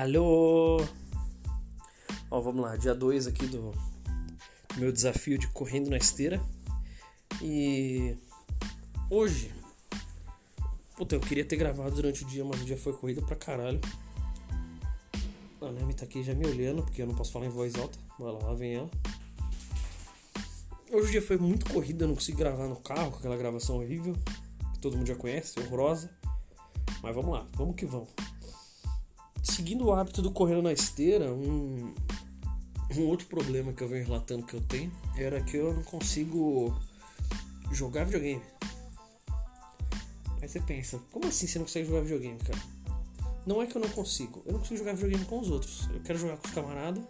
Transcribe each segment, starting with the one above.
Alô! Ó, vamos lá, dia 2 aqui do, meu desafio de correndo na esteira. E hoje, puta, eu queria ter gravado durante o dia, mas o dia foi corrido pra caralho. A Leme tá aqui já me olhando, porque eu não posso falar em voz alta. Vai lá, vem ela. Hoje o dia foi muito corrido, eu não consegui gravar no carro, com aquela gravação horrível, que todo mundo já conhece, horrorosa. Mas vamos lá, vamos que vamos seguindo o hábito do correndo na esteira, um, um outro problema que eu venho relatando que eu tenho era que eu não consigo jogar videogame. Aí você pensa, como assim você não consegue jogar videogame, cara? Não é que eu não consigo, eu não consigo jogar videogame com os outros. Eu quero jogar com os camaradas,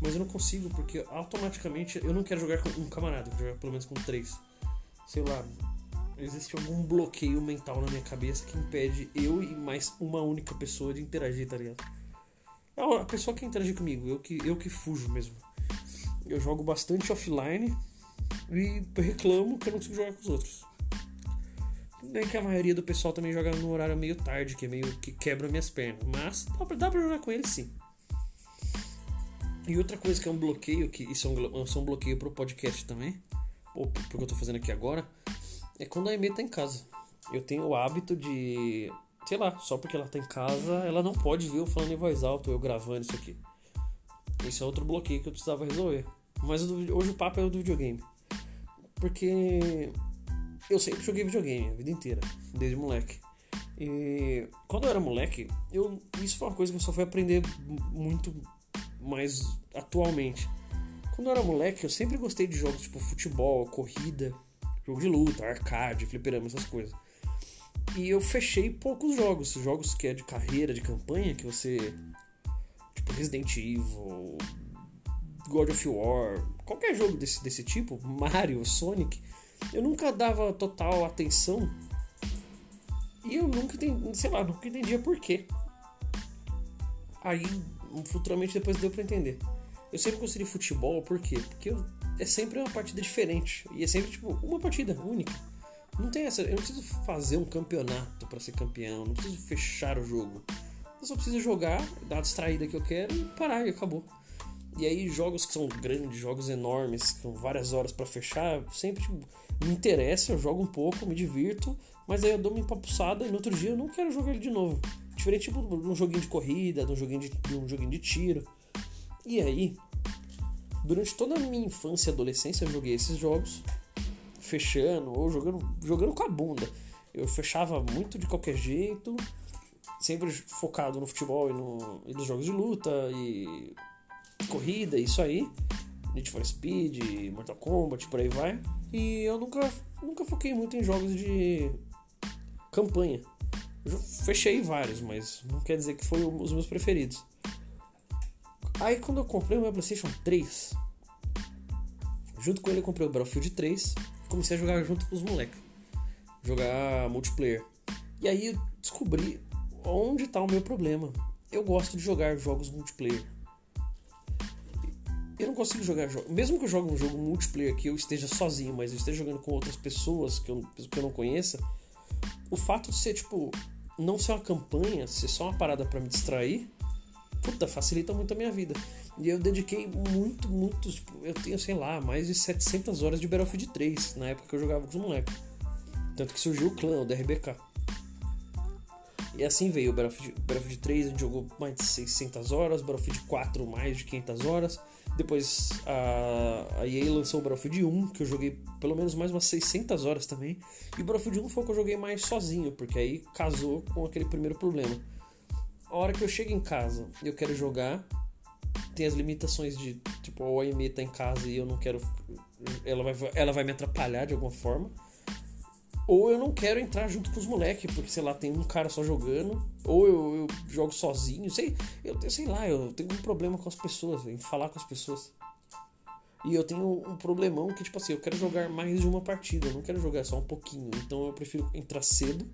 mas eu não consigo porque automaticamente eu não quero jogar com um camarada, eu quero jogar pelo menos com três. Sei lá, existe algum bloqueio mental na minha cabeça que impede eu e mais uma única pessoa de interagir, tá ligado? É a pessoa que interagir comigo, eu que, eu que fujo mesmo. Eu jogo bastante offline e reclamo que eu não consigo jogar com os outros. Bem que a maioria do pessoal também joga no horário meio tarde, que é meio que quebra minhas pernas. Mas dá pra, dá pra jogar com eles sim. E outra coisa que é um bloqueio, que isso é um, isso é um bloqueio pro podcast também, porque eu tô fazendo aqui agora, é quando a Amy tá em casa. Eu tenho o hábito de, sei lá, só porque ela tá em casa, ela não pode ver eu falando em voz alta, eu gravando isso aqui. Esse é outro bloqueio que eu precisava resolver. Mas hoje o papo é o do videogame. Porque eu sempre joguei videogame a vida inteira, desde moleque. E quando eu era moleque, eu, isso foi uma coisa que eu só fui aprender muito mais atualmente. Quando eu era moleque, eu sempre gostei de jogos tipo futebol, corrida jogo de luta, arcade, fliperama, essas coisas. E eu fechei poucos jogos, jogos que é de carreira, de campanha, que você. Tipo Resident Evil, God of War, qualquer jogo desse, desse tipo, Mario, Sonic, eu nunca dava total atenção. E eu nunca entendi, sei lá, nunca entendia por quê. Aí, futuramente depois deu pra entender. Eu sempre gostei de futebol, por quê? Porque eu é sempre uma partida diferente. E é sempre, tipo, uma partida única. Não tem essa. Eu não preciso fazer um campeonato para ser campeão. Não preciso fechar o jogo. Eu só preciso jogar, dar a distraída que eu quero e parar e acabou. E aí, jogos que são grandes, jogos enormes, com várias horas para fechar, sempre tipo, me interessa, eu jogo um pouco, me divirto, mas aí eu dou uma empapuçada e no outro dia eu não quero jogar ele de novo. Diferente tipo, de um joguinho de corrida, de um joguinho de, de um joguinho de tiro. E aí, Durante toda a minha infância e adolescência eu joguei esses jogos fechando ou jogando, jogando com a bunda. Eu fechava muito de qualquer jeito, sempre focado no futebol e, no, e nos jogos de luta e corrida, isso aí. Need for Speed, Mortal Kombat, por aí vai. E eu nunca, nunca foquei muito em jogos de campanha. Eu fechei vários, mas não quer dizer que foi os meus preferidos. Aí quando eu comprei o meu PlayStation 3, junto com ele eu comprei o Battlefield 3 e comecei a jogar junto com os moleques. Jogar multiplayer. E aí eu descobri onde está o meu problema. Eu gosto de jogar jogos multiplayer. Eu não consigo jogar. Mesmo que eu jogue um jogo multiplayer que eu esteja sozinho, mas eu esteja jogando com outras pessoas que eu, que eu não conheça, o fato de ser, tipo, não ser uma campanha, ser só uma parada para me distrair, puta, facilita muito a minha vida. E eu dediquei muito, muito, tipo, eu tenho, sei lá, mais de 700 horas de Battlefield 3, na época que eu jogava com os moleques. Tanto que surgiu o clã, o DRBK. E assim veio o Battlefield, Battlefield 3, a gente jogou mais de 600 horas, Battlefield 4 mais de 500 horas. Depois a, a EA lançou o Battlefield 1, que eu joguei pelo menos mais umas 600 horas também. E o Battlefield 1 foi o que eu joguei mais sozinho, porque aí casou com aquele primeiro problema a hora que eu chego em casa eu quero jogar, tem as limitações de, tipo, a OME tá em casa e eu não quero. Ela vai, ela vai me atrapalhar de alguma forma. Ou eu não quero entrar junto com os moleques, porque, sei lá, tem um cara só jogando. Ou eu, eu jogo sozinho. Sei, eu, sei lá, eu tenho um problema com as pessoas, em falar com as pessoas. E eu tenho um problemão que, tipo assim, eu quero jogar mais de uma partida, eu não quero jogar só um pouquinho. Então eu prefiro entrar cedo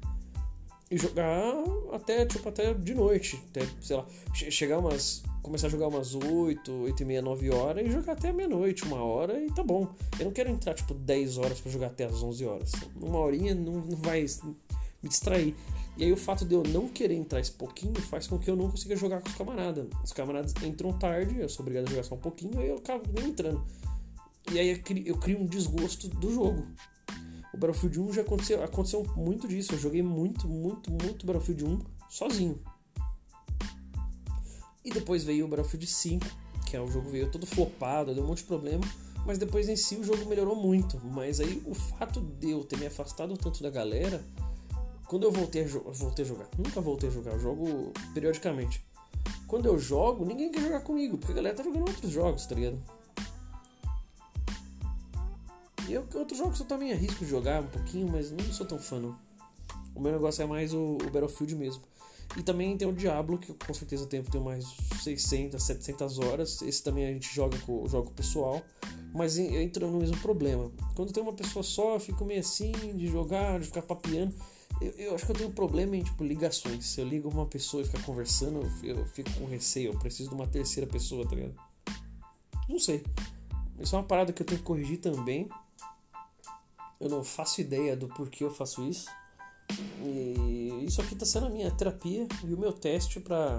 e jogar até, tipo, até de noite. Até, sei lá, chegar umas. Começar a jogar umas 8, 8 e meia, 9 horas e jogar até meia-noite, uma hora e tá bom. Eu não quero entrar, tipo, 10 horas para jogar até as 11 horas. Uma horinha não, não vai me distrair. E aí o fato de eu não querer entrar esse pouquinho faz com que eu não consiga jogar com os camaradas. Os camaradas entram tarde, eu sou obrigado a jogar só um pouquinho, aí eu acabo nem entrando. E aí eu crio um desgosto do jogo. O Battlefield 1 já aconteceu, aconteceu muito disso. Eu joguei muito, muito, muito Battlefield 1 sozinho. E depois veio o Battlefield 5, que é o jogo veio todo flopado, deu um monte de problema. Mas depois em si o jogo melhorou muito. Mas aí o fato de eu ter me afastado tanto da galera, quando eu voltei a, voltei a jogar, nunca voltei a jogar, eu jogo periodicamente. Quando eu jogo, ninguém quer jogar comigo, porque a galera tá jogando outros jogos, tá ligado? Eu, outros jogos eu também arrisco de jogar um pouquinho, mas não sou tão fã não. O meu negócio é mais o, o Battlefield mesmo. E também tem o Diablo, que com certeza tem, tem mais 600, 700 horas. Esse também a gente joga com, joga com o pessoal. Mas entra no mesmo problema. Quando tem uma pessoa só, eu fico meio assim de jogar, de ficar papiando. Eu, eu, acho que eu tenho um problema em tipo, ligações. Se eu ligo uma pessoa e ficar conversando, eu, eu fico com receio. Eu preciso de uma terceira pessoa, tá ligado? Não sei. Isso é uma parada que eu tenho que corrigir também. Eu não faço ideia do porquê eu faço isso. E isso aqui está sendo a minha terapia e o meu teste para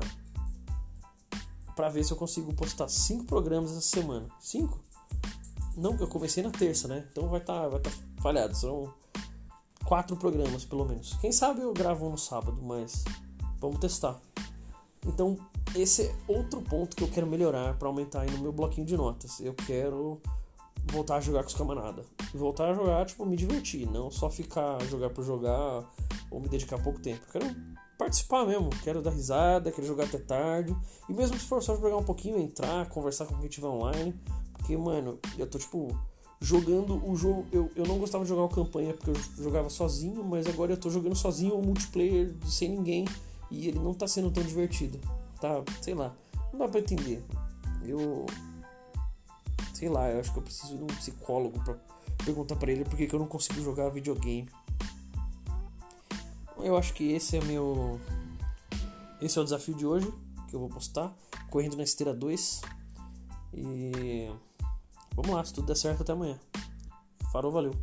para ver se eu consigo postar cinco programas essa semana. Cinco? Não, eu comecei na terça, né? Então vai estar tá, vai tá falhado. São quatro programas, pelo menos. Quem sabe eu gravo no sábado, mas vamos testar. Então, esse é outro ponto que eu quero melhorar para aumentar aí no meu bloquinho de notas. Eu quero voltar a jogar com os camaradas. E voltar a jogar, tipo, me divertir, não só ficar jogar por jogar ou me dedicar pouco tempo. Eu quero participar mesmo, quero dar risada, quero jogar até tarde. E mesmo se for só jogar um pouquinho, entrar, conversar com quem tiver online. Porque, mano, eu tô tipo jogando o jogo. Eu, eu não gostava de jogar o campanha porque eu jogava sozinho, mas agora eu tô jogando sozinho o multiplayer sem ninguém. E ele não tá sendo tão divertido. Tá, sei lá. Não dá pra entender. Eu Sei lá, eu acho que eu preciso de um psicólogo para perguntar para ele por que, eu não consigo jogar videogame. Eu acho que esse é meu. Esse é o desafio de hoje que eu vou postar. Correndo na esteira 2. E. Vamos lá, se tudo der certo até amanhã. Farou, valeu.